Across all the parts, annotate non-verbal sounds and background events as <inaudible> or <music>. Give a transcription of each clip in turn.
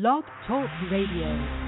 Blog Talk Radio.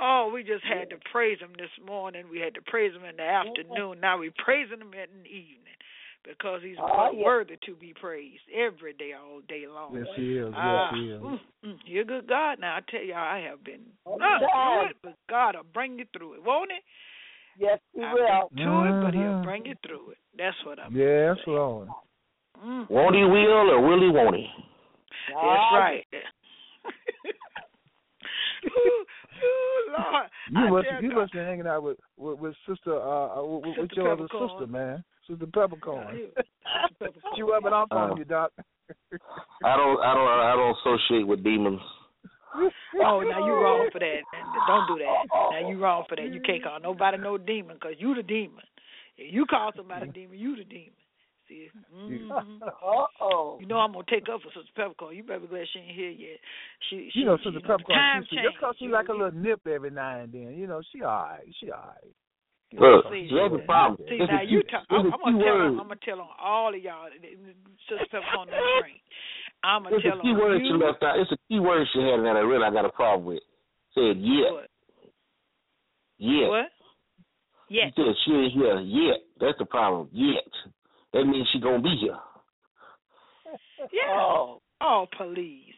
Oh, we just had to praise him this morning. We had to praise him in the afternoon. Now we praising him in the evening because he's oh, yeah. worthy to be praised every day, all day long. Yes, he is. Uh, yes, he is. Mm, mm, you're a good God. Now I tell you, I have been oh, uh, it, but God will bring you through it, won't it? Yes, He I've will. To mm-hmm. it, but He'll mm-hmm. bring you through it. That's what I'm. Saying. Yes, Lord. Mm. Won't He will or will He won't He? That's right. <laughs> Lord. You must you must be hanging out with with, with sister uh, uh with, sister with your other sister, man. <laughs> Sister Peppercorn. she rubbing off on uh, you, Doc. I don't I don't I don't associate with demons. oh, now you wrong for that. Don't do that. Now you wrong for that. You can't call nobody no demon because you the demon. If you call somebody a <laughs> demon, you the demon. See, mm-hmm. <laughs> oh. You know I'm gonna take up for Sister Peppercorn. You better be glad she ain't here yet. She, she you know, Sister Peppercorn. Time she, just cause she like a little nip every now and then. You know, she alright. She alright. Look, see, that's the problem. See, now you talk, I'm, I'm gonna tell on, I'm gonna tell on all of y'all. Sister Peppercorn on the <laughs> screen. I'm gonna it's tell a key on word you. she left out. It's a key word she had that I really I got a problem with. Said yet. What? Yet. What? Yet. She said she ain't here yet. That's the problem. Yet that means she gonna be here. Yeah. Oh, oh, please.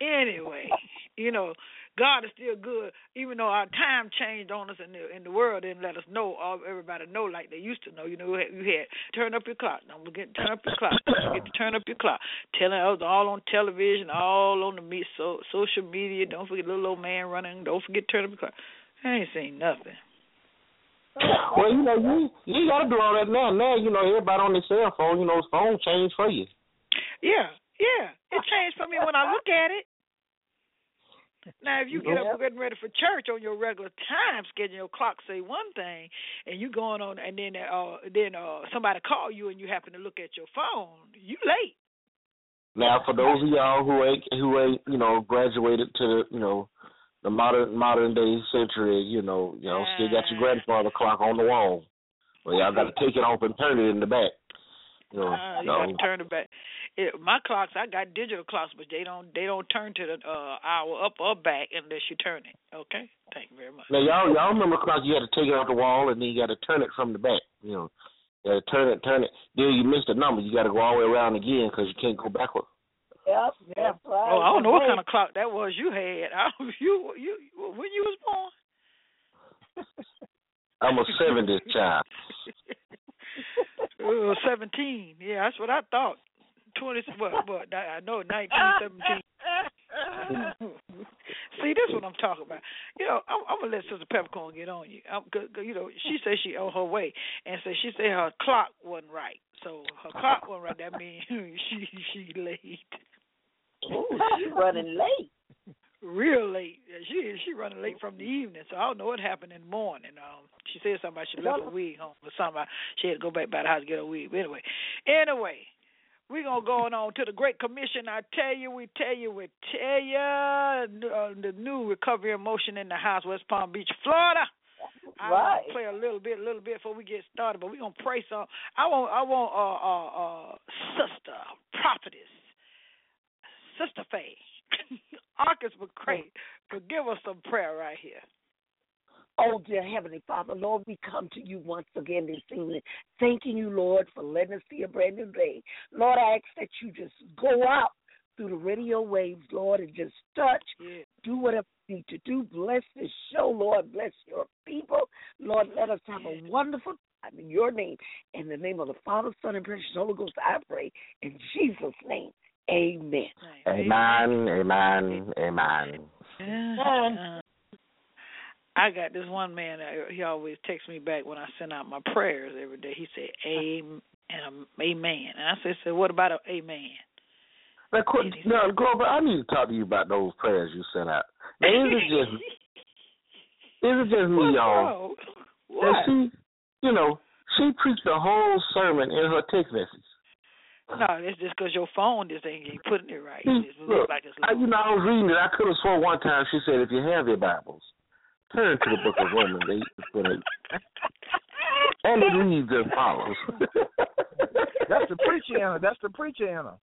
Anyway, you know, God is still good, even though our time changed on us and the, and the world didn't let us know, all everybody know like they used to know. You know, you had turn up your clock. Don't forget to turn up your clock. Don't forget to turn up your clock. Telling us all on television, all on the me so, social media. Don't forget little old man running. Don't forget to turn up your clock. I ain't seen nothing. Well, you know, you you gotta do all that now. Now, you know, everybody on their cell phone, you know, phone changed for you. Yeah, yeah. It changed for me when I look at it. Now, if you get up getting ready for church on your regular time schedule, your clock say one thing, and you going on, and then uh then uh somebody call you, and you happen to look at your phone, you late. Now, for those of y'all who ain't who ain't you know graduated to you know the modern modern day century, you know, you know, still got your grandfather clock on the wall. Well, y'all got to take it off and turn it in the back. You know, uh, you got to turn it back. It, my clocks, I got digital clocks, but they don't they don't turn to the uh, hour up or back unless you turn it. Okay, thank you very much. Now y'all y'all remember clock? You had to take it off the wall and then you got to turn it from the back. You know, you got to turn it, turn it. Then you missed a number. You got to go all the way around again because you can't go backward. Yep, oh, yep. Right. Oh, I don't know what kind of clock that was you had. <laughs> I, you, you, when you was born? <laughs> I'm a '70s child. <laughs> oh, 17. Yeah, that's what I thought. 20, what, what, I know 1917. See, that's what I'm talking about. You know, I'm, I'm gonna let Sister Peppercorn get on you. I'm, cause, cause, you know, she says she on her way, and so she said her clock wasn't right. So her clock wasn't right. That means she she late. Oh, <laughs> she's running late. Real late. She she running late from the evening, so I don't know what happened in the morning. Um, she said about she left her wig home or something. She had to go back by the house to get her wig. But anyway, anyway, we're gonna go on to the Great Commission. I tell you, we tell you, we tell you, uh, the new recovery motion in the house, West Palm Beach, Florida. I right. want to play a little bit, a little bit before we get started, but we're gonna pray some. I want, I want, uh, uh, uh, sister prophetess Sister Faye, <laughs> Arkes McCray, but give us some prayer right here. Oh, dear Heavenly Father, Lord, we come to you once again this evening, thanking you, Lord, for letting us see a brand new day. Lord, I ask that you just go out through the radio waves, Lord, and just touch, Yeah. do whatever you need to do. Bless this show, Lord. Bless your people. Lord, let us have a wonderful time in your name. In the name of the Father, Son, and precious Holy Ghost, I pray. In Jesus' name, amen. Amen, amen, amen. I got this one man. uh, He always texts me back when I send out my prayers every day. He said, "Amen," and "Amen," and I said, "So what about a amen?" Now, qu- now, Grover, I need to talk to you about those prayers you sent out. Now, is it <laughs> just is it just me, y'all? wrong? And What? she, you know, she preached the whole sermon in her text message. No, it's just because your phone just ain't ain't putting it right. Hmm. See, It look, looks like it's I, you know, I was reading it. I could have sworn one time she said, "If you have your Bibles, turn to the book of Romans eight and twenty." <laughs> And it reads as follows. <laughs> That's the preacher Anna. That's the preacher Anna.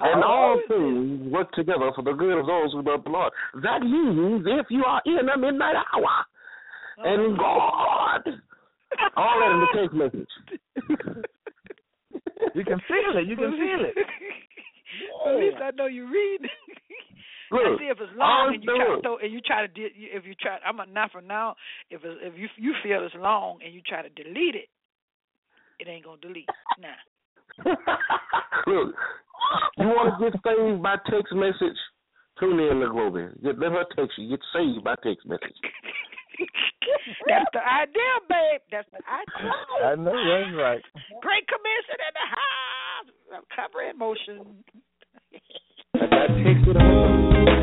and all things work together for the good of those who love the Lord. That means if you are in the midnight hour, and oh. God, all that in the text message. <laughs> You can feel it. You can feel it. <laughs> At least I know you read. <laughs> Look, I see if it's long and you try to throw, and you try to de- if you try I'm a, not for now if it's, if you you feel it's long and you try to delete it, it ain't gonna delete. Nah. <laughs> Look, you want to get saved by text message? Tune in to Globe. Get let her text you. Get saved by text message. That's the idea, babe. That's the idea. I know that's right. Great commission in the house. Cover in motion. I got text it on.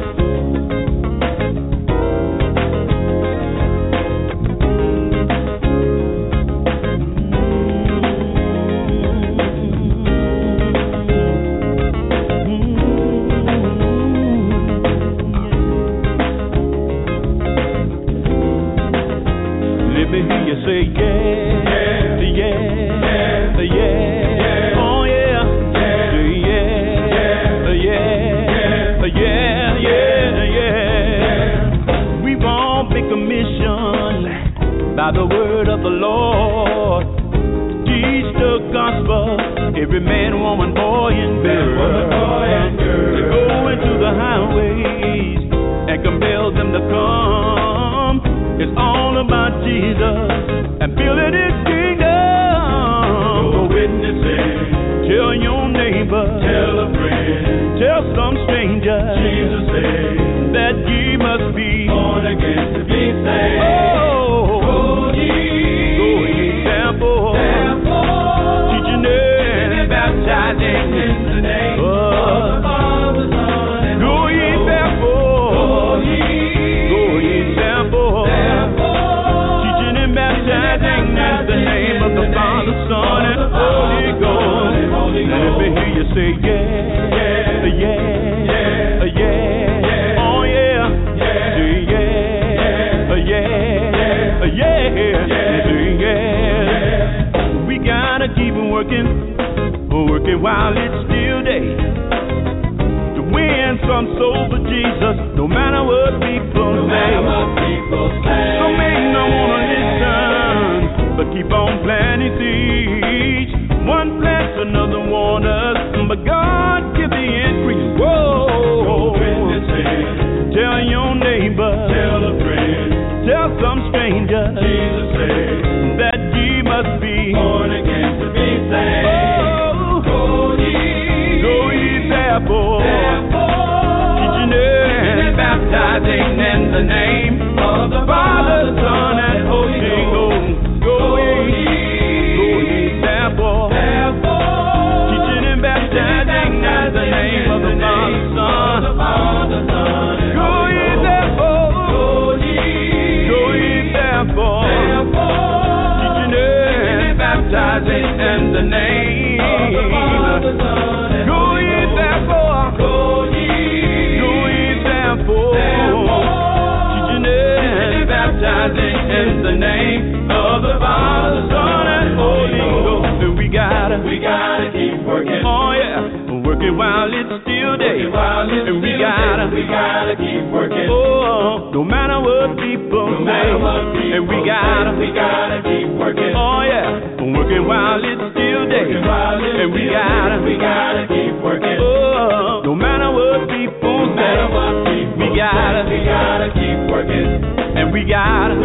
Say yeah, yeah, yeah, yeah, oh yeah, yeah, yeah, yeah, yeah, yeah. We've all been commissioned by the word of the Lord. Teach the gospel, every man, woman, boy, and girl. To go into the highways and compel them to come. It's all about Jesus some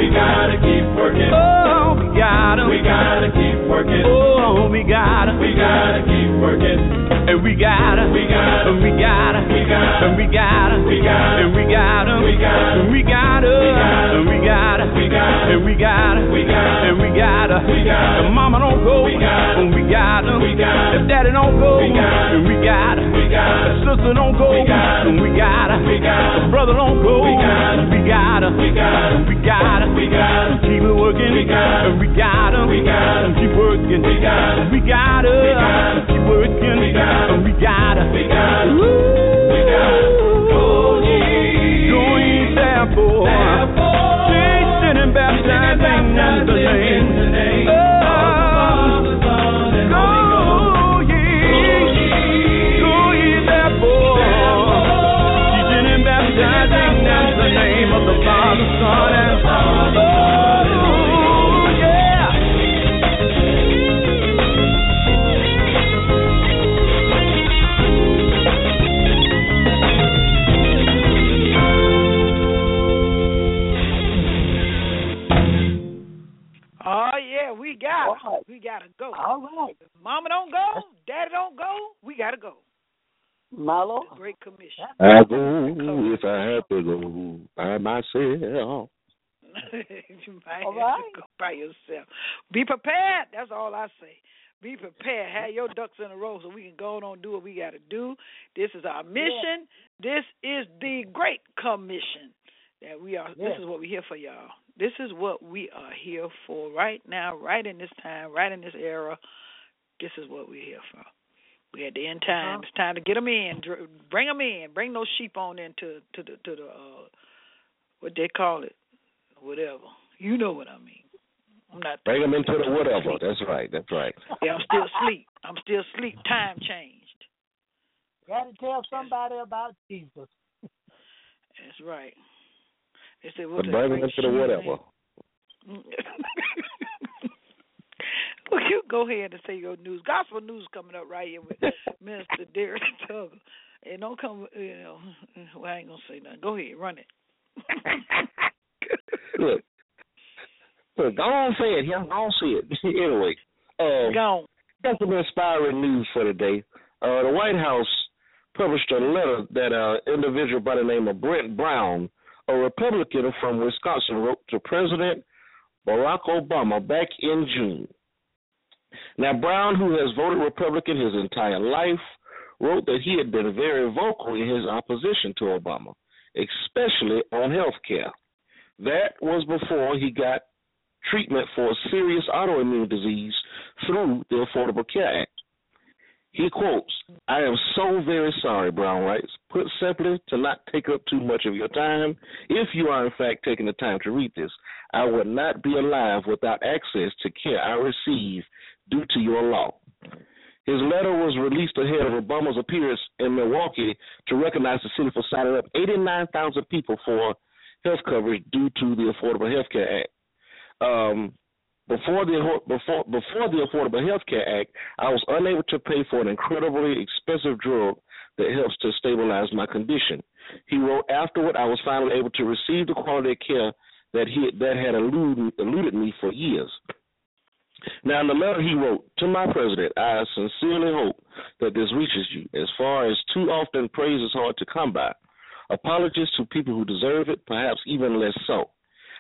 We gotta keep working. oh, we gotta, We gotta keep working. oh, we gotta, We gotta keep working. and we gotta, We gotta, and we gotta, we gotta, and we gotta, we gotta, and we gotta, we gotta, and we gotta, and we gotta, we gotta, and we gotta, we gotta, and we gotta, we gotta, if mama don't go, we gotta, and we gotta, we gotta, if daddy don't go, we gotta, and we gotta, we gotta, if sister don't go, we gotta, and we gotta, we gotta, if brother don't go, we gotta, we gotta, we gotta, we gotta, we gotta, keep it working, we gotta, and we gotta, we gotta, keep working, we we gotta, we gotta, keep working, we gotta, and we gotta, we gotta, Woo. we gotta, go ye, Go ye therefore, therefore, teaching and baptizing in the name go by yourself. Be prepared. That's all I say. Be prepared. Have your ducks in a row so we can go on and do what we got to do. This is our mission. This is the Great Commission that we are. This is what we're here for, y'all. This is what we are here for right now, right in this time, right in this era. This is what we're here for. We at the end time. It's time to get them in. Bring them in. Bring those sheep on into to the to the uh, what they call it, whatever. You know what I mean. I'm not. Bring them into the whatever. That's right. That's right. Yeah, I'm still asleep. I'm still asleep. Time changed. Got to tell somebody about Jesus. That's right. They said, But "What's that bring them into the whatever. name?" <laughs> well, you go ahead and say your news. Gospel news coming up right here with <laughs> Minister Derrick Tuggle. And don't come, you know. <laughs> Well, I ain't gonna say nothing. Go ahead, run it. Look. Look, go on say it. Yeah, go on say it. <laughs> anyway. Um, Gone. got some inspiring news for today. Uh, the White House published a letter that an individual by the name of Brent Brown, a Republican from Wisconsin, wrote to President Barack Obama back in June. Now, Brown, who has voted Republican his entire life, wrote that he had been very vocal in his opposition to Obama, especially on health care. That was before he got treatment for a serious autoimmune disease through the Affordable Care Act. He quotes, I am so very sorry, Brown writes. Put simply, to not take up too much of your time, if you are in fact taking the time to read this, I would not be alive without access to care I receive due to your law. His letter was released ahead of Obama's appearance in Milwaukee to recognize the city for signing up 89,000 people for health coverage due to the Affordable Health Care Act. Um, before the before before the Affordable Health Care Act, I was unable to pay for an incredibly expensive drug that helps to stabilize my condition. He wrote, afterward, I was finally able to receive the quality of care that he that had eluded, eluded me for years. Now, in the letter he wrote to my president, I sincerely hope that this reaches you. As far as too often praise is hard to come by, apologies to people who deserve it, perhaps even less so.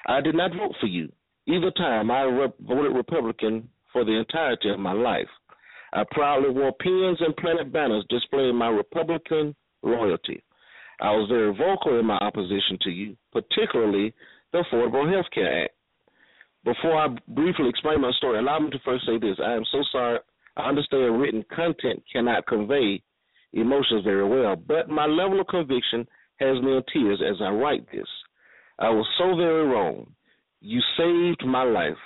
I did not vote for you. Either time, I rep- voted Republican for the entirety of my life. I proudly wore pins and planted banners displaying my Republican loyalty. I was very vocal in my opposition to you, particularly the Affordable Health Care Act. Before I briefly explain my story, allow me to first say this. I am so sorry. I understand written content cannot convey emotions very well, but my level of conviction has me in tears as I write this. I was so very wrong. You saved my life.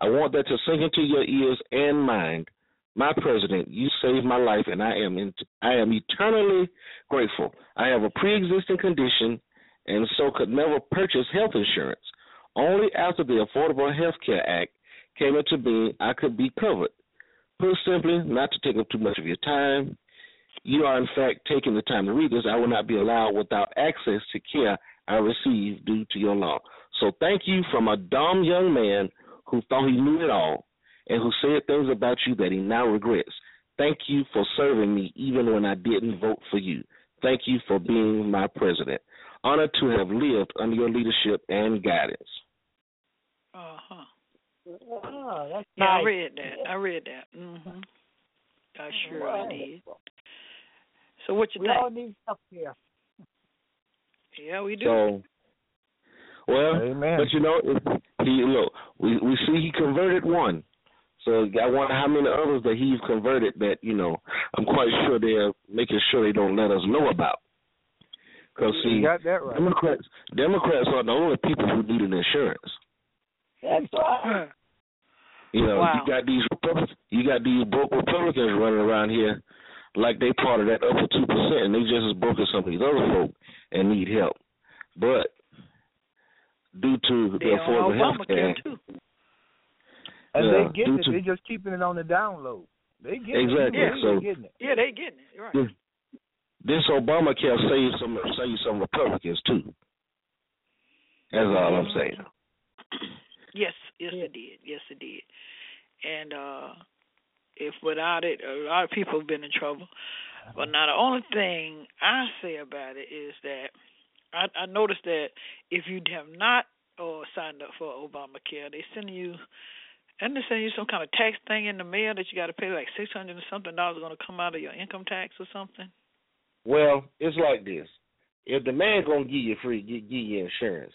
I want that to sink into your ears and mind. my president, you saved my life, and I am in, I am eternally grateful. I have a pre-existing condition, and so could never purchase health insurance. Only after the Affordable Health Care Act came into being, I could be covered. Put simply, not to take up too much of your time, you are in fact taking the time to read this. I will not be allowed without access to care I receive due to your law. So thank you from a dumb young man who thought he knew it all and who said things about you that he now regrets. Thank you for serving me even when I didn't vote for you. Thank you for being my president. Honored to have lived under your leadership and guidance. Uh huh. Oh, that's Yeah, nice. I read that. I read that. Mm-hmm. I sure Right. did. So what you We think? all need help here. Yeah, we do. So, well, Amen. but you know, if he look, we we see he converted one. So I wonder how many others that he's converted that you know. I'm quite sure they're making sure they don't let us know about. Because see, got that right. Democrats Democrats are the only people who need an insurance. That's right. You know, Wow. you got these Republicans, you got these broke Republicans running around here like they part of that upper two percent, and they just as broke as some of these other folk and need help. But due to They the affordable health care, too. And Yeah, they getting due it. to- they're just keeping it on the download. They getting Exactly, it. They so- getting it. Yeah, they getting it. Right. Yeah. this Obamacare saved some saved some Republicans too. That's all I'm saying. Yes, yes it did. Yes it did. And uh if without it a lot of people have been in trouble. But now the only thing I say about it is that I I noticed that if you have not or signed up for Obamacare, they send you and they send you some kind of tax thing in the mail that you got to pay like six hundred and something dollars going to come out of your income tax or something. Well, it's like this: if the man gonna give you free, give, give you insurance,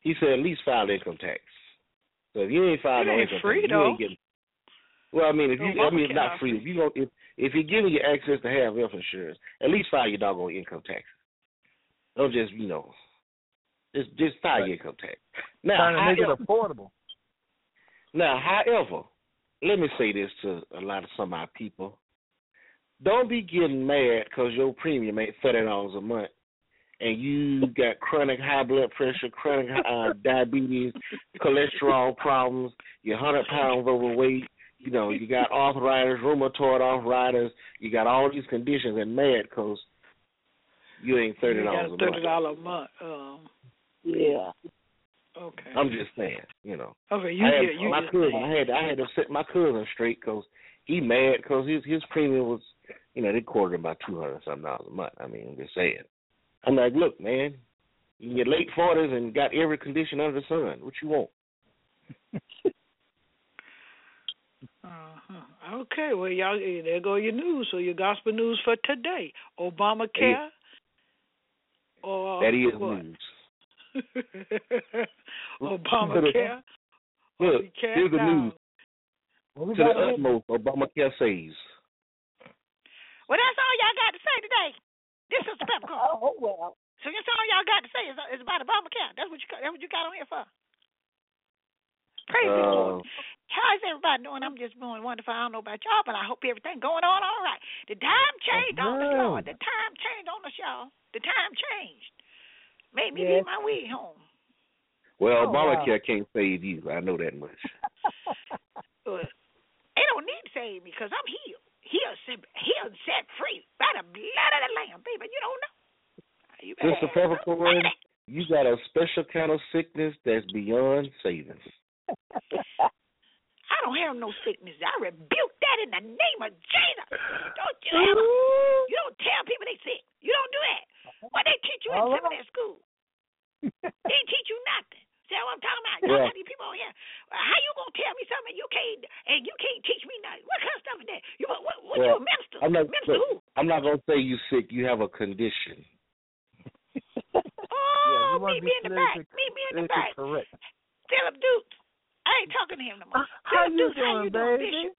he said at least file income tax. So if you ain't filed no income free, tax, you though. ain't getting. Well, I mean, if you, I mean, it's not free. If you go, if if you're giving you access to have health insurance, at least file your doggone income tax. Don't just you know, just just file your income tax. Now, Trying to make it affordable. now, however, let me say this to a lot of some of our people. Don't be getting mad because your premium ain't thirty dollars a month, and you got chronic high blood pressure, chronic uh, <laughs> diabetes, cholesterol problems. You're hundred pounds overweight. You know you got arthritis, rheumatoid arthritis. You got all these conditions, and mad because you ain't thirty dollars got a thirty month. dollar a month. Um, Yeah. okay. I'm just saying, you know. okay, you I had, get you my just cousin. saying. I had I had to set my cousin straight because he mad because his his premium was, you know, they quoted about two hundred something dollars a month. I mean, I'm just saying. I'm like, look, man, you in your late forties and got every condition under the sun. What you want? Uh-huh. Okay, well, y'all, there go your news. So your gospel news for today: Obamacare, or that is what? news. <laughs> Obamacare. <laughs> Look, be here's the out. news. Well, we To the got utmost, Obamacare saves. Well, that's all y'all got to say today. This is <laughs> the peppercorn. Oh well. So that's all y'all got to say is, is about Obamacare. That's what you that's what you got on here for. Praise the uh, Lord. How's everybody doing? I'm just doing wonderful. I don't know about y'all, but I hope everything going on all right. The time changed on us. Lord. The time changed on us, y'all. The time changed. Made me Yes. leave my way home. well, Oh, wow. Can't save you. I know that much. <laughs> <laughs> They don't need to save me because I'm healed. Healed, set, healed, set free by the blood of the Lamb, baby. You don't know. You Sister Peppercorn, you got a special kind of sickness that's beyond saving. <laughs> I don't have no sickness. I rebuke that in the name of Jesus. Don't you ever. You don't tell people they sick. You don't do that. What they teach you in All right. seminary school? <laughs> they ain't teach you nothing. See what I'm talking about? Y'all Yeah. got these people on here. Uh, How you gonna tell me something you can't and you can't teach me nothing? What kind of stuff is that? You what, what, what you Well, a minister? I'm not. minister who? I'm not gonna say you sick. You have a condition. Oh, you wanna meet me in the back. politically- Meet me in the back. correct. Phillip Dukes. I ain't talking to him no more. Uh, How you Dukes, how doing, you doing, baby? Bishop?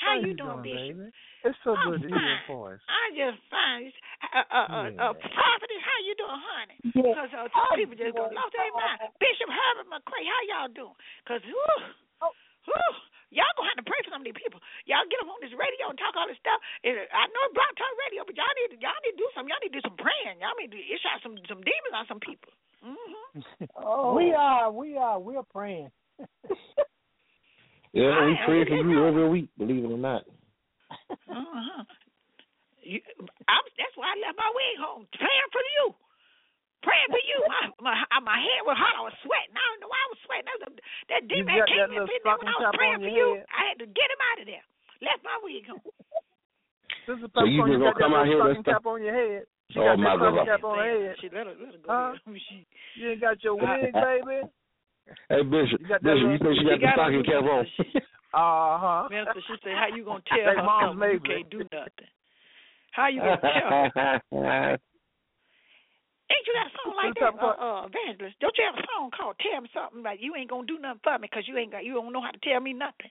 How, you doing, Bishop? baby? It's so I'm good to hear your voice. I just fine. Uh, uh, uh, uh, Yeah. how you doing, honey? Yeah. Because uh, some people just go lost their mind. Bishop Herbert McCray, how y'all doing? Because, whew, whew, Y'all gonna have to pray for some of these people. Y'all get them on this radio and talk all this stuff. And I know it's Blog Talk Radio, but y'all need to, y'all need to do some. Y'all need to do some praying. Y'all need to issue out some some demons on some people. Mm-hmm. oh. <laughs> We are, we are, we're praying. <laughs> yeah, we pray for you every week. Believe it or not. Uh-huh. You, I'm, that's why I left my wig home, praying for you praying for you. <laughs> My my my head was hot. I was sweating. I don't know why I was sweating. That, was, that demon you came in when I was praying for you. I had to get him out of there. Left my wig home. <laughs> Sister so you just gonna come out here with cap on your head. She oh got my God! Cap on her head. She let her let her go. Huh? She, you ain't got your wig, baby. Hey Bishop, you Bishop, you think she got the stocking cap on? Uh huh. Minister, she said, "How you gonna <laughs> tell her something you can't do nothing? How you gonna tell her?" <laughs> Ain't you got a song like that, uh, uh, evangelist? Don't you have a song called "Tell Me Something"? Like you ain't gonna do nothing for me because you ain't got, you don't know how to tell me nothing.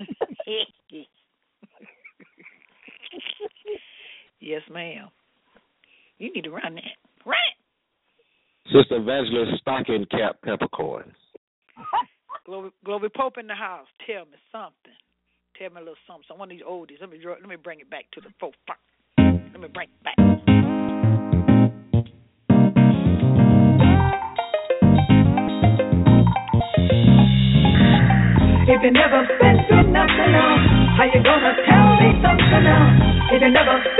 <laughs> yes, ma'am. You need to run that. Run Sister Evangelist Stocking Cap Peppercorn. <laughs> Glory, Glory Pope in the house. Tell me something. Tell me a little something. So one of these oldies. Let me let me bring it back to the forefront. Let me bring it back. If you never been through nothing else, how you gonna tell me something else? If you never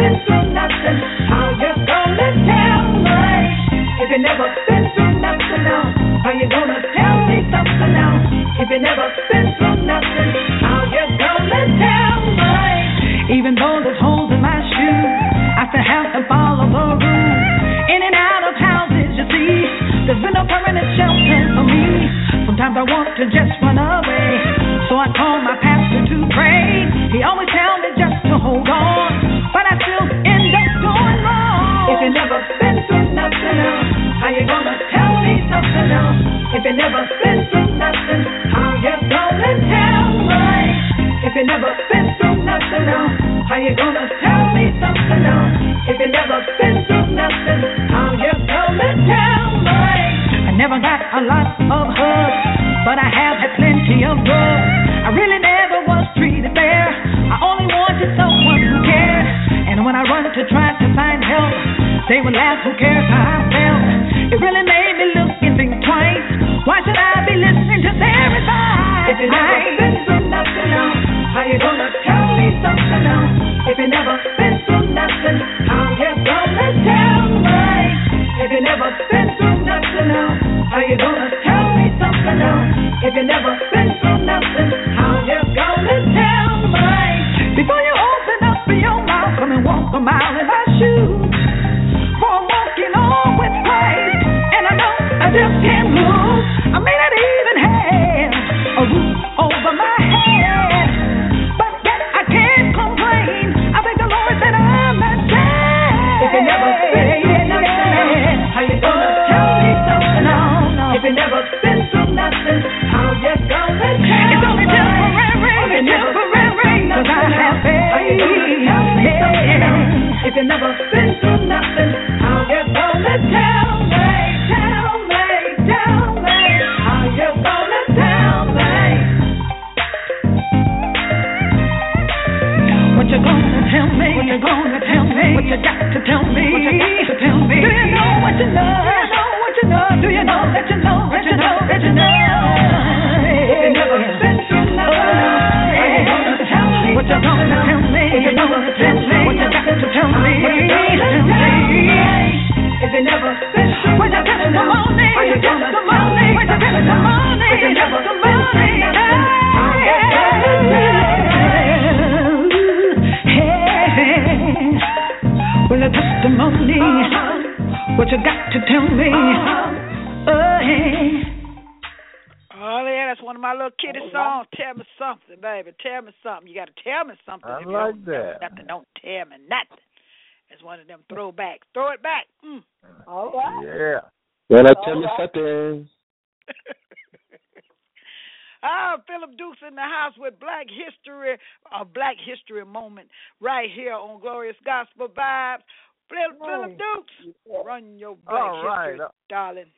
in the house with Black History, a Black History moment right here on Glorious Gospel Vibes. Phillip, Phillip Dukes, run your Black All right. History, darling.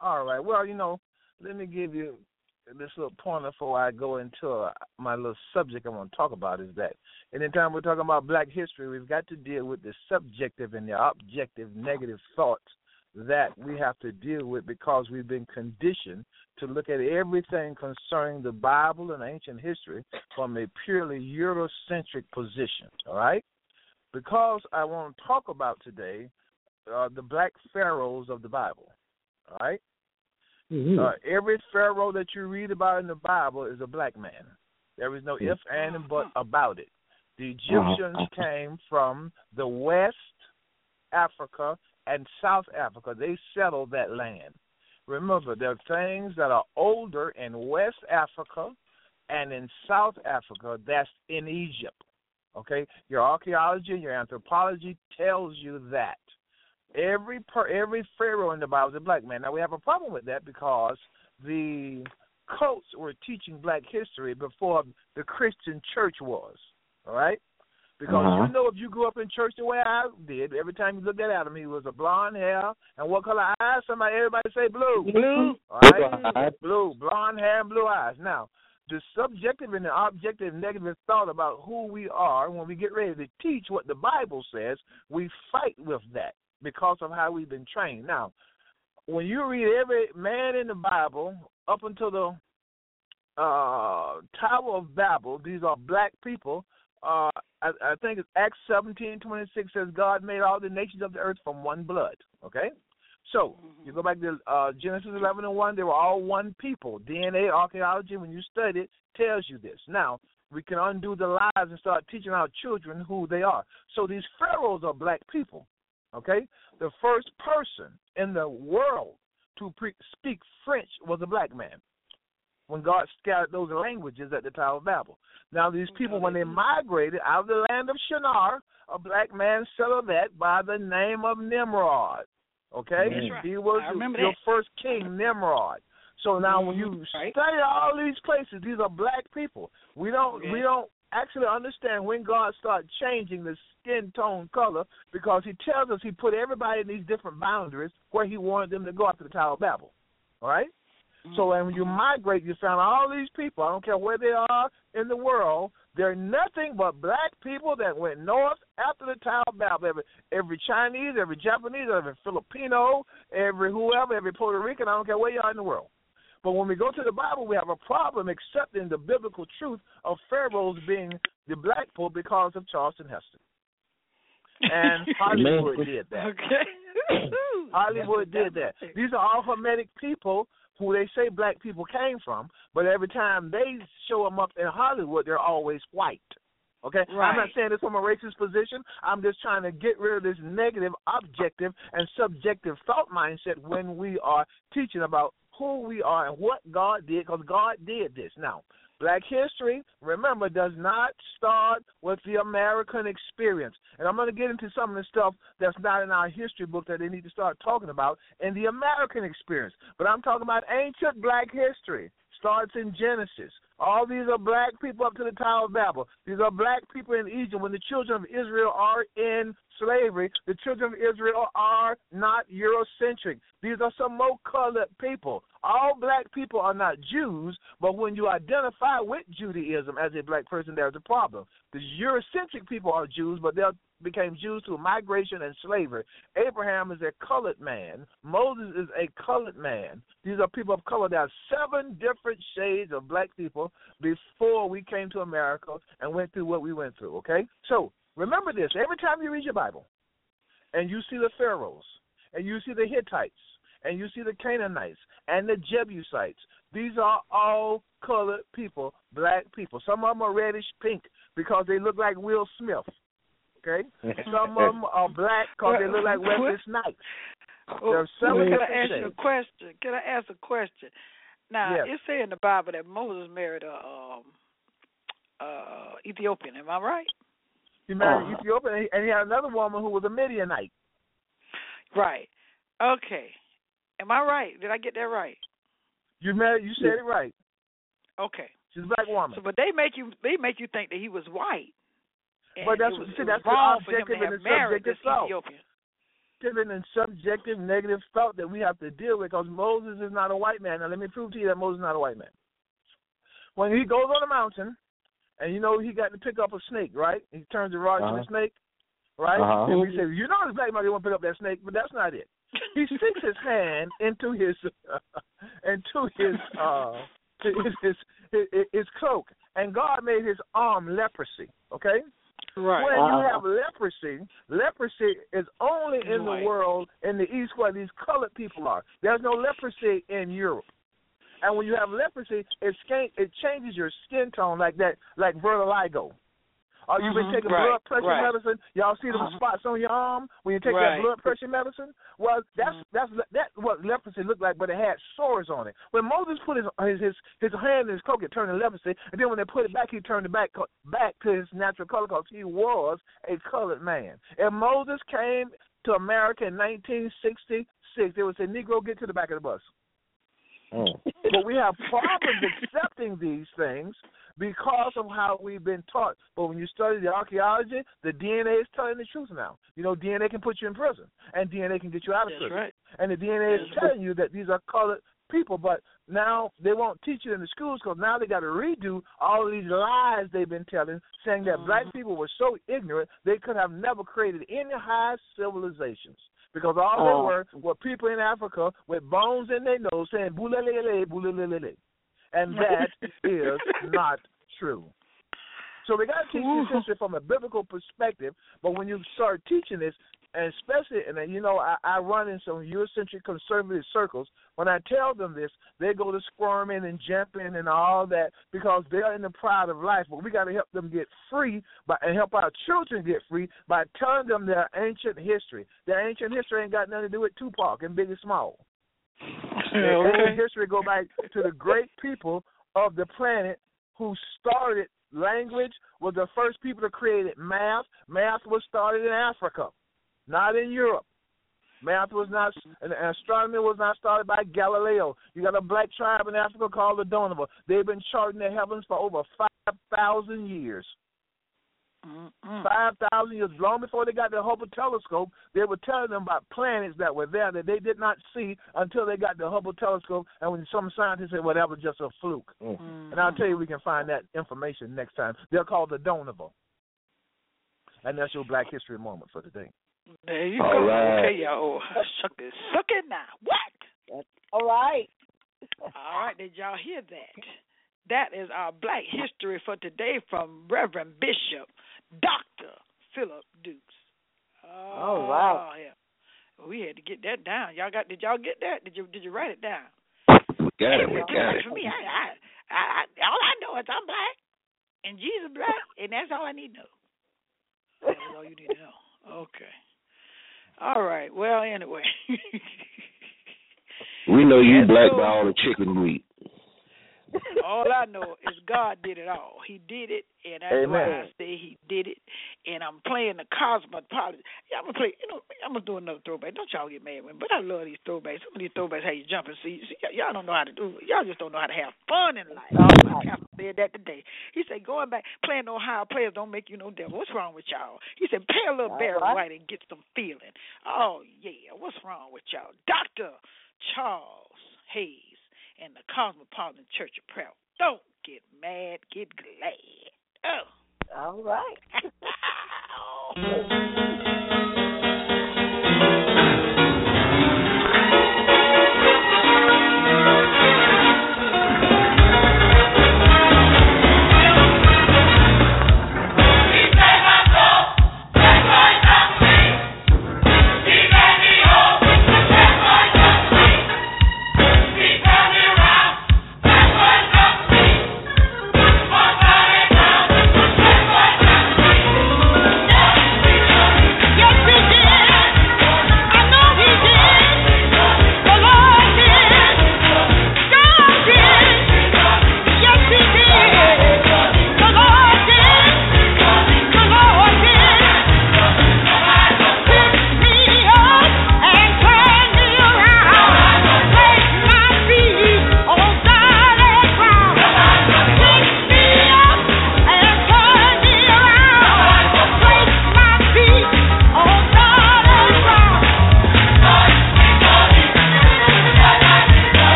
All right. Well, you know, let me give you this little pointer before I go into uh, my little subject I want to talk about is that anytime we're talking about black history, we've got to deal with the subjective and the objective negative thoughts that we have to deal with because we've been conditioned to look at everything concerning the Bible and ancient history from a purely Eurocentric position. All right? Because I want to talk about today uh, the black pharaohs of the Bible. All right? Mm-hmm. Uh, every pharaoh that you read about in the Bible is a black man. There is no if, and, and but about it. The Egyptians Uh-huh. came from the West Africa and South Africa. They settled that land. Remember, there are things that are older in West Africa and in South Africa that's in Egypt. Okay? Your archaeology, and your anthropology tells you that. Every per, every pharaoh in the Bible is a black man. Now we have a problem with that because the cults were teaching black history before the Christian church was. All right? Because Uh-huh. you know if you grew up in church the way I did, every time you looked at Adam, he was a blonde hair and what color eyes? Somebody everybody say blue. Blue. All Blue right? Blue, blonde hair and blue eyes. Now, the subjective and the objective negative thought about who we are, when we get ready to teach what the Bible says, we fight with that because of how we've been trained. Now, when you read every man in the Bible up until the uh, Tower of Babel, these are black people. Uh, I, I think it's Acts seventeen twenty six says God made all the nations of the earth from one blood. Okay, so you go back to uh, Genesis eleven and one; they were all one people. DNA archaeology, when you study it, tells you this. Now we can undo the lies and start teaching our children who they are. So these pharaohs are black people. Okay, the first person in the world to pre- speak French was a black man when God scattered those languages at the Tower of Babel. Now, these people, when they migrated out of the land of Shinar, a black man settled that by the name of Nimrod. Okay? Right. He was your that. first king, Nimrod. So now when you Mhm, right. study all these places, these are black people. We don't Okay. we don't actually understand when God started changing the skin tone color because he tells us he put everybody in these different boundaries where he wanted them to go after the Tower of Babel. All right? So when you migrate, you found all these people. I don't care where they are in the world. They're nothing but black people that went north after the Tower of Babel. Every, every Chinese, every Japanese, every Filipino, every whoever, every Puerto Rican. I don't care where you are in the world. But when we go to the Bible, we have a problem accepting the biblical truth of pharaohs being the black people because of Charleston Heston. And <laughs> Hollywood did that. Okay. Hollywood did that. <laughs> These are all Hamitic people who they say black people came from, but every time they show them up in Hollywood, they're always white. Okay, I'm not saying this from a racist position. I'm just trying to get rid of this negative, objective, and subjective thought mindset when we are teaching about who we are and what God did, because God did this. Now, Black history, remember, does not start with the American experience. And I'm going to get into some of the stuff that's not in our history book that they need to start talking about in the American experience. But I'm talking about ancient black history. Starts in Genesis. All these are black people up to the Tower of Babel. These are black people in Egypt. When the children of Israel are in slavery, the children of Israel are not Eurocentric. These are some more colored people. All black people are not Jews, but when you identify with Judaism as a black person, there's a problem. The Eurocentric people are Jews, but they became Jews through migration and slavery. Abraham is a colored man. Moses is a colored man. These are people of color. There are seven different shades of black people before we came to America and went through what we went through, okay? So remember this every time you read your Bible and you see the Pharaohs and you see the Hittites and you see the Canaanites and the Jebusites, these are all colored people, black people. Some of them are reddish pink because they look like Will Smith. Okay, <laughs> some of them are black because they look like Wesley Snipes. There are Well, can I different ask you a question? Can I ask a question? Now, Yes. it say in the Bible that Moses married a um, uh, Ethiopian. Am I right? He married uh-huh. Ethiopia, and he- and he had another woman who was a Midianite. Right. Okay. Am I right? Did I get that right? You married, you said it right. Okay. She's a black woman. So, but they make you they make you think that he was white. And But that's was, see, that's the wrong objective and the subjective thought. Ethiopian. Subjective and subjective negative thought that we have to deal with because Moses is not a white man. Now let me prove to you that Moses is not a white man. when he goes on the mountain, and you know he got to pick up a snake, right? He turns the rod Uh-huh. into a snake, right? Uh-huh. And we say, you know, this black man want to pick up that snake, but that's not it. He <laughs> sticks his hand into his <laughs> into his uh his his, his his cloak, and God made his arm leprosy. Okay. Right. When Uh-huh. you have leprosy, leprosy is only in Right. the world in the East where these colored people are. There's no leprosy in Europe. And when you have leprosy, it skin, it changes your skin tone like that, like vertigo. Or you've been Mhm, taking right, blood pressure right. medicine. Y'all see the Uh-huh. spots on your arm when you take Right. that blood pressure medicine. Well, that's Mhm. that's that's what leprosy looked like, but it had sores on it. When Moses put his his his, his hand in his cloak, it turned to leprosy, and then when they put it back, he turned it back back to his natural color because he was a colored man. And Moses came to America in 1966, they was a "Negro, get to the back of the bus." Mm. but we have problems accepting these things because of how we've been taught. But when you study the archaeology, the DNA is telling the truth now. You know, DNA can put you in prison, and DNA can get you out of That's prison. right. And the DNA is That's telling you that these are colored people, but now they won't teach it in the schools because now they got to redo all of these lies they've been telling, saying that black Mhm. people were so ignorant they could have never created any high civilizations. Because all Oh. they were were people in Africa with bones in their nose saying "bulelele, bulelele," and that is not true. So we got to teach this history from a biblical perspective. But when you start teaching this, and especially, and you know, I, I run in some Eurocentric conservative circles. When I tell them this, they go to squirming and jumping and all that because they're in the pride of life. But we got to help them get free, by, and help our children get free by telling them their ancient history. Their ancient history ain't got nothing to do with Tupac and Biggie Small. <laughs> Their okay. ancient history go back to the great people of the planet who started language, were the first people to create math. Math was started in Africa, not in Europe. Math was not, and astronomy was not started by Galileo. You got a black tribe in Africa called the Donovan. They've been charting the heavens for over 5,000 years. Mm-mm. 5,000 years, long before they got the Hubble telescope, they were telling them about planets that were there that they did not see until they got the Hubble telescope. And when some scientists said, well, that was just a fluke. Mm-hmm. And I'll tell you, we can find that information next time. They're called the Donovan. And that's your Black History moment for today. There you All go. right. Okay, y'all. Suck it. Suck it now. What? All right. <laughs> All right, did y'all hear that? That is our Black History for today from Reverend Bishop Dr. Phillip Dukes. Oh, Oh, wow. Yeah. We had to get that down. Y'all got? Did y'all get that? Did you? Did you write it down? We got it. We got it. For me, I, I, I, I, all I know is I'm black, and Jesus black, and that's all I need to know. That's all you need to know. Okay. All right. Well, anyway. We know you Yes, black sir. by all the chicken meat. <laughs> all I know is God did it all. He did it, and that's why I say He did it. And I'm playing the cosmopolitan. Yeah, I'm gonna play. You know, I'm gonna do another throwback. Don't y'all get mad with me, but I love these throwbacks. Some of these throwbacks, how you jumping. See, see, y'all don't know how to do. it. Y'all just don't know how to have fun in life. right. Pastor said that today. He said going back playing no higher players don't make you no devil. What's wrong with y'all? He said pay a little All Barry right. White and get some feeling. Oh yeah, what's wrong with y'all? Doctor Charles Hayes and the Cosmopolitan Church of Prayer. Don't get mad, get glad. Oh. All right. <laughs> <laughs>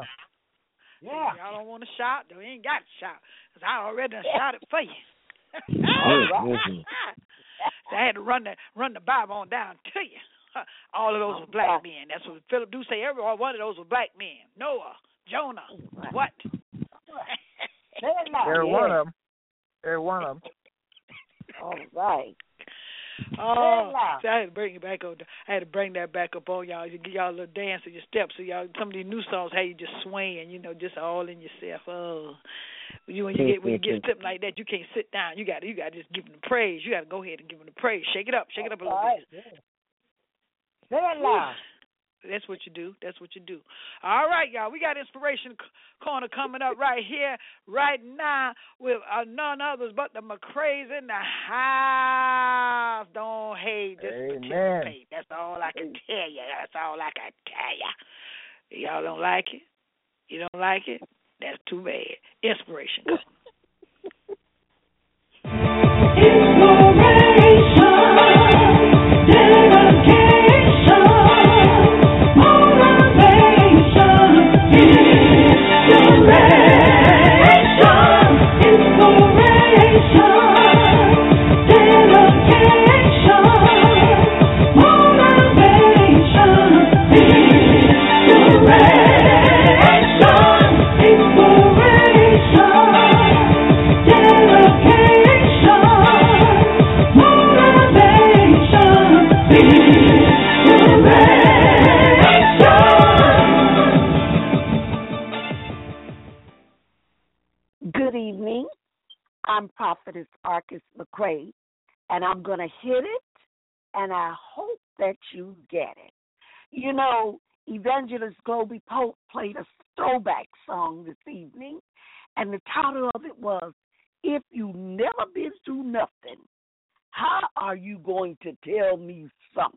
yeah. Yeah. Y'all don't want to shout, though. You ain't got to shout, cause I already done shouted for you. Mm-hmm. so I had to run the run the Bible on down to you. <laughs> All of those were black men. That's what Phillip do say. Every one of those were black men. Noah, Jonah, what? <laughs> Every one of them. Every one of them. All right. Oh, so I had to bring it back up. I had to bring that back up on y'all. You get y'all a little dance in your steps. So y'all, some of these new songs, how you just swaying, you know, just all in yourself. Oh, you when you get when you get something like that, you can't sit down. You got to you got to just give them the praise. You got to go ahead and give them the praise. Shake it up, shake it up a little bit. Say it loud. That's what you do. That's what you do. All right, y'all. We got inspiration corner coming up right here, right now, with uh, none others but the McCrays in the house. Don't hate, just Amen. participate. That's all I can tell you. That's all I can tell you. Y'all don't like it? You don't like it? That's too bad. Inspiration corner. I'm Arkes McCray, and I'm going to hit it, and I hope that you get it. You know, Evangelist Globee Pope played a throwback song this evening, and the title of it was If You Never Been Through Nothing, How Are You Going to Tell Me Something?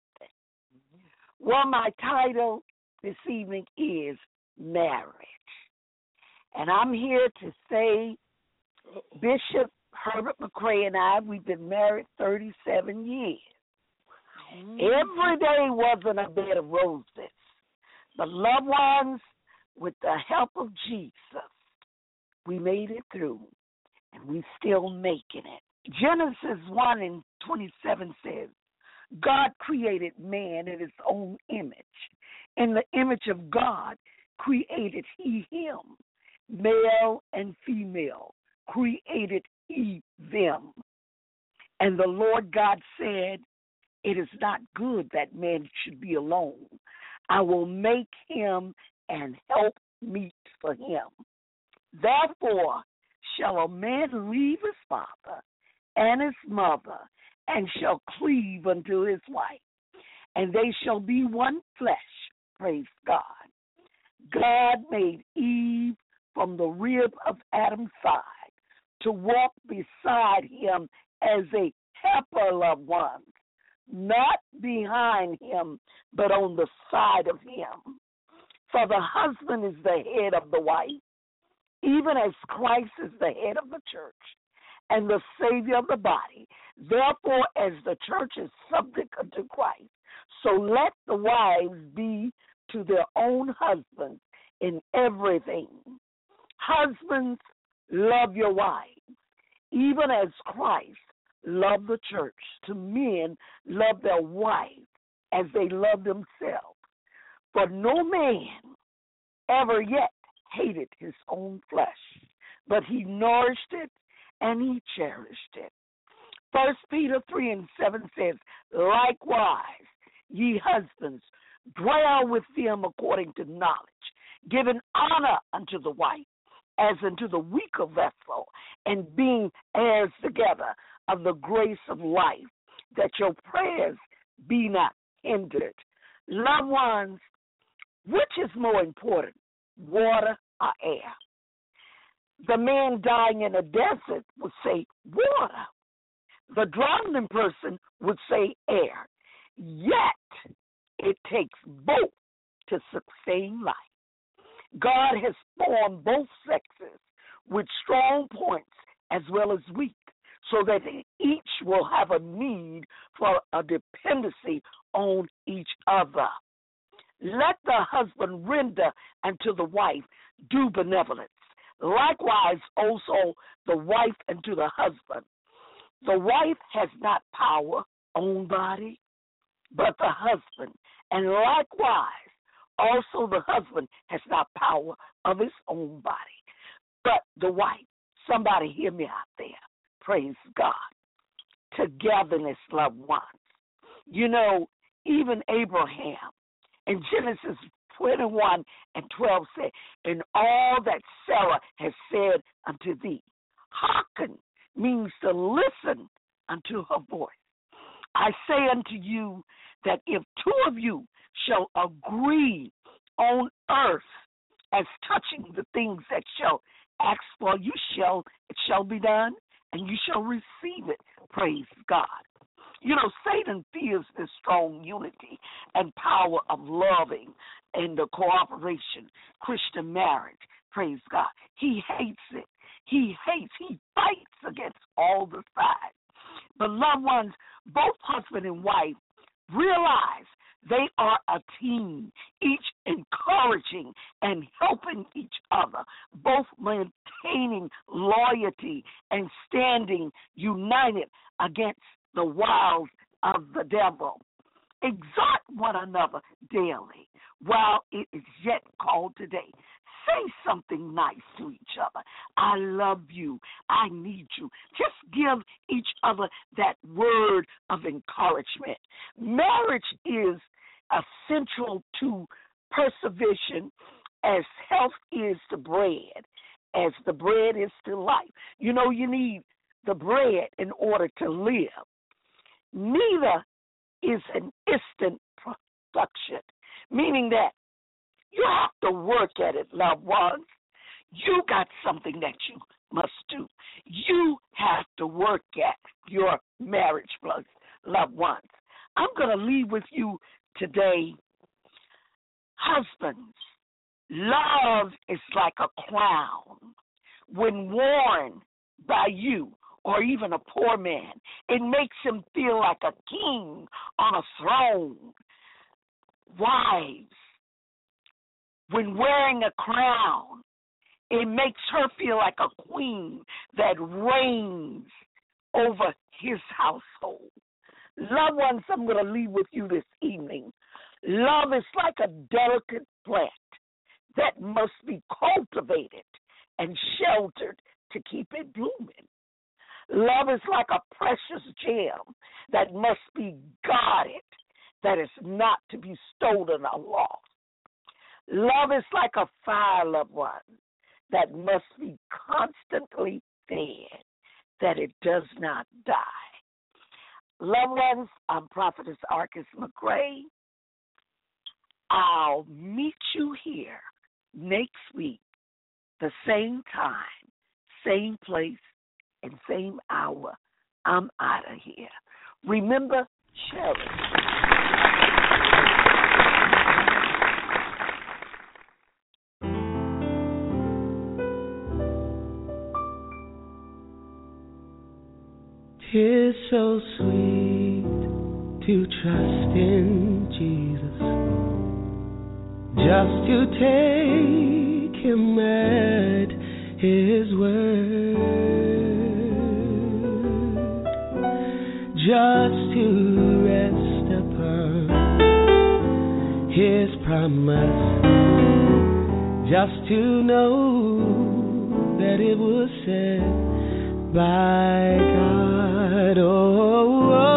Well, my title this evening is Marriage. And I'm here to say, Bishop Herbert McCray and I, we've been married 37 years. Every mm. day wasn't a bed of roses. But loved ones, with the help of Jesus, we made it through, and we're still making it. Genesis 1 and 27 says, God created man in his own image. In the image of God created he him male and female created he them. And the Lord God said, It is not good that man should be alone. I will make him an help meet for him. Therefore shall a man leave his father and his mother, and shall cleave unto his wife, and they shall be one flesh. Praise God. God made Eve from the rib of Adam's side to walk beside him as a helper loved one, not behind him, but on the side of him. For the husband is the head of the wife, even as Christ is the head of the church and the Savior of the body. Therefore, as the church is subject unto Christ, so let the wives be to their own husbands in everything. Husbands, love your wives, even as Christ loved the church. To men, love their wives as they love themselves. For no man ever yet hated his own flesh, but he nourished it and he cherished it. First Peter three and seven says, Likewise, ye husbands, dwell with them according to knowledge, giving honor unto the wife as unto the weaker vessel, and being heirs together of the grace of life, that your prayers be not hindered. Loved ones, which is more important, water or air? The man dying in a desert would say water. The drowning person would say air. Yet, it takes both to sustain life. God has formed both sexes with strong points as well as weak, so that each will have a need for a dependency on each other. Let the husband render unto the wife due benevolence. Likewise, also the wife unto the husband. The wife has not power, own body, but the husband. And likewise, also the husband has not power of his own body, but the wife. Somebody hear me out there. Praise God. Togetherness, loved ones. You know, even Abraham in Genesis 21 and 12 said, And all that Sarah has said unto thee, hearken means to listen unto her voice. I say unto you that if two of you shall agree on earth as touching the things that shall ask for, you shall it shall be done, and you shall receive it. Praise God. You know, Satan fears this strong unity and power of loving and the cooperation, Christian marriage. Praise God. He hates it. He hates, he fights against all the sides. But loved ones, both husband and wife realize they are a team, each encouraging and helping each other, both maintaining loyalty and standing united against the wiles of the devil. Exhort one another daily while it is yet called today. Say something nice to each other. I love you. I need you. Just give each other that word of encouragement. Marriage is essential to perseverance as health is to bread, as the bread is to life. You know, you need the bread in order to live. Neither is an instant production, meaning that you have to work at it, loved ones. You got something that you must do. You have to work at your marriage, loved ones. I'm going to leave with you today. Husbands, love is like a crown. When worn by you, or even a poor man. It makes him feel like a king on a throne. Wives, when wearing a crown, it makes her feel like a queen that reigns over his household. Loved ones, I'm going to leave with you this evening. Love is like a delicate plant that must be cultivated and sheltered to keep it blooming. Love is like a precious gem that must be guarded, that is not to be stolen or lost. Love is like a fire, loved one, that must be constantly fed, that it does not die. Loved ones, I'm Prophetess Arkes McCray. I'll meet you here next week, the same time, same place, and same hour, I'm out of here. Remember, cherish. Tis so sweet to trust in Jesus, just to take Him at His word, just to rest upon His promise, just to know that it was said by God. Oh, oh,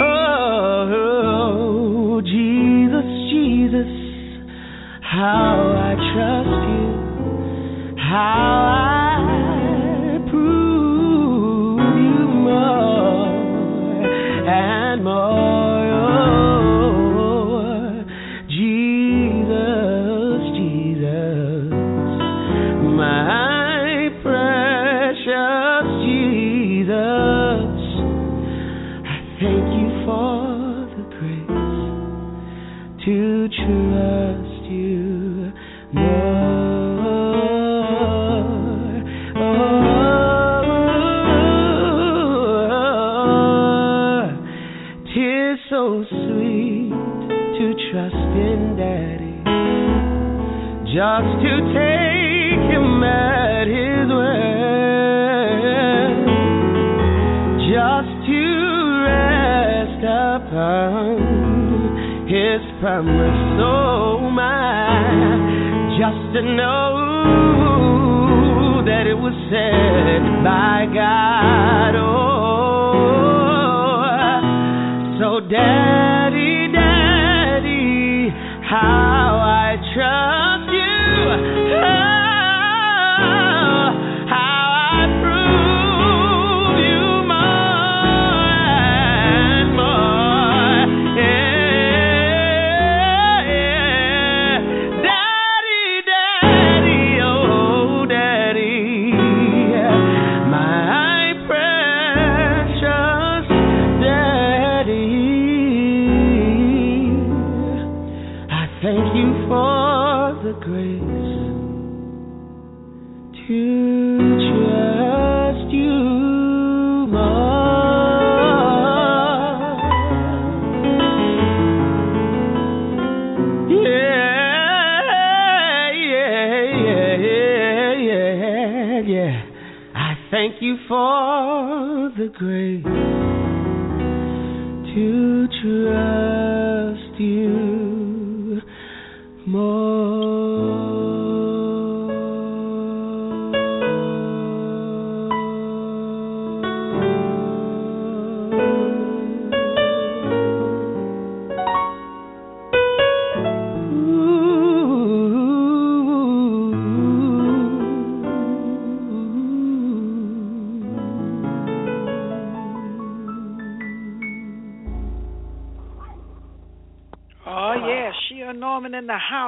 oh, oh, Jesus, Jesus, how I trust you, how I promise. Oh my, just to know that it was said by God. Oh, so Daddy, Daddy, how I trust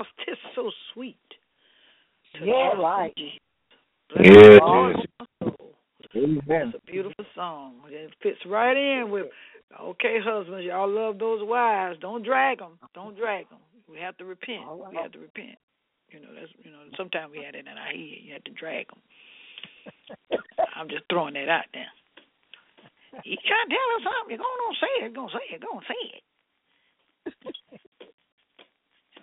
house. Tis so sweet. to Yeah, trust right. Yeah, it All is. my soul. Amen. It's a beautiful song. It fits right in with. Okay, husbands, y'all love those wives. Don't drag them. Don't drag them. We have to repent. All right. We have to repent. You know, that's you know. Sometimes we had it in our head. You have to drag them. <laughs> I'm just throwing that out there. You trying to tell us something? You're going to say it. Go say it. Go and say it.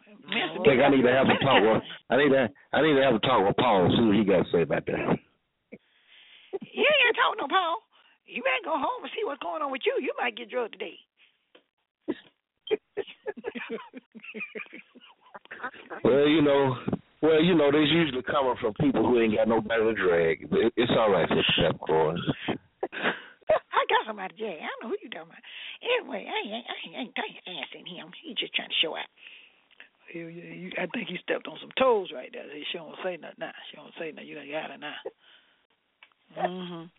I think I need to have a talk with I need to I need to have a talk with Paul, see what he got to say about that. You ain't talking no Paul. You better go home and see what's going on with you. You might get drugged today. Well, you know, well, you know, there's usually coming from people who ain't got nobody to drag. But it's all right, Sister Peppercorn. I got somebody to drag. I don't know who you talking about. Anyway, I ain't, I ain't, I ain't to in him. He just trying to show out. You, you, you, I think he stepped on some toes right there. She don't say nothing now. She don't say nothing. You done got it now. Mhm.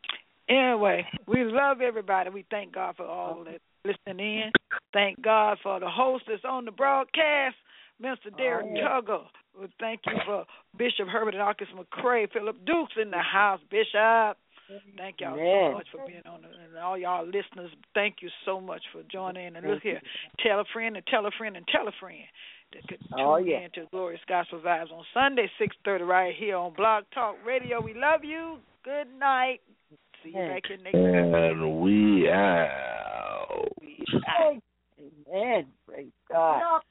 Anyway, we love everybody. We thank God for all that listening in. Thank God for the host that's on the broadcast, Mr. Derrick Oh, yeah. Tuggle. Well, thank you for Bishop Herbert and Arkes McCray, Phillip Dukes in the house, Bishop. Thank y'all Amen. so much for being on, the, and all y'all listeners. Thank you so much for joining in. And look here, tell a friend and tell a friend and tell a friend that could oh, tune Oh, yeah. in to Glorious Gospel Vibes on Sunday, six thirty, right here on Blog Talk Radio. We love you. Good night. See you back here next week. And we out. We out. Amen. Praise God.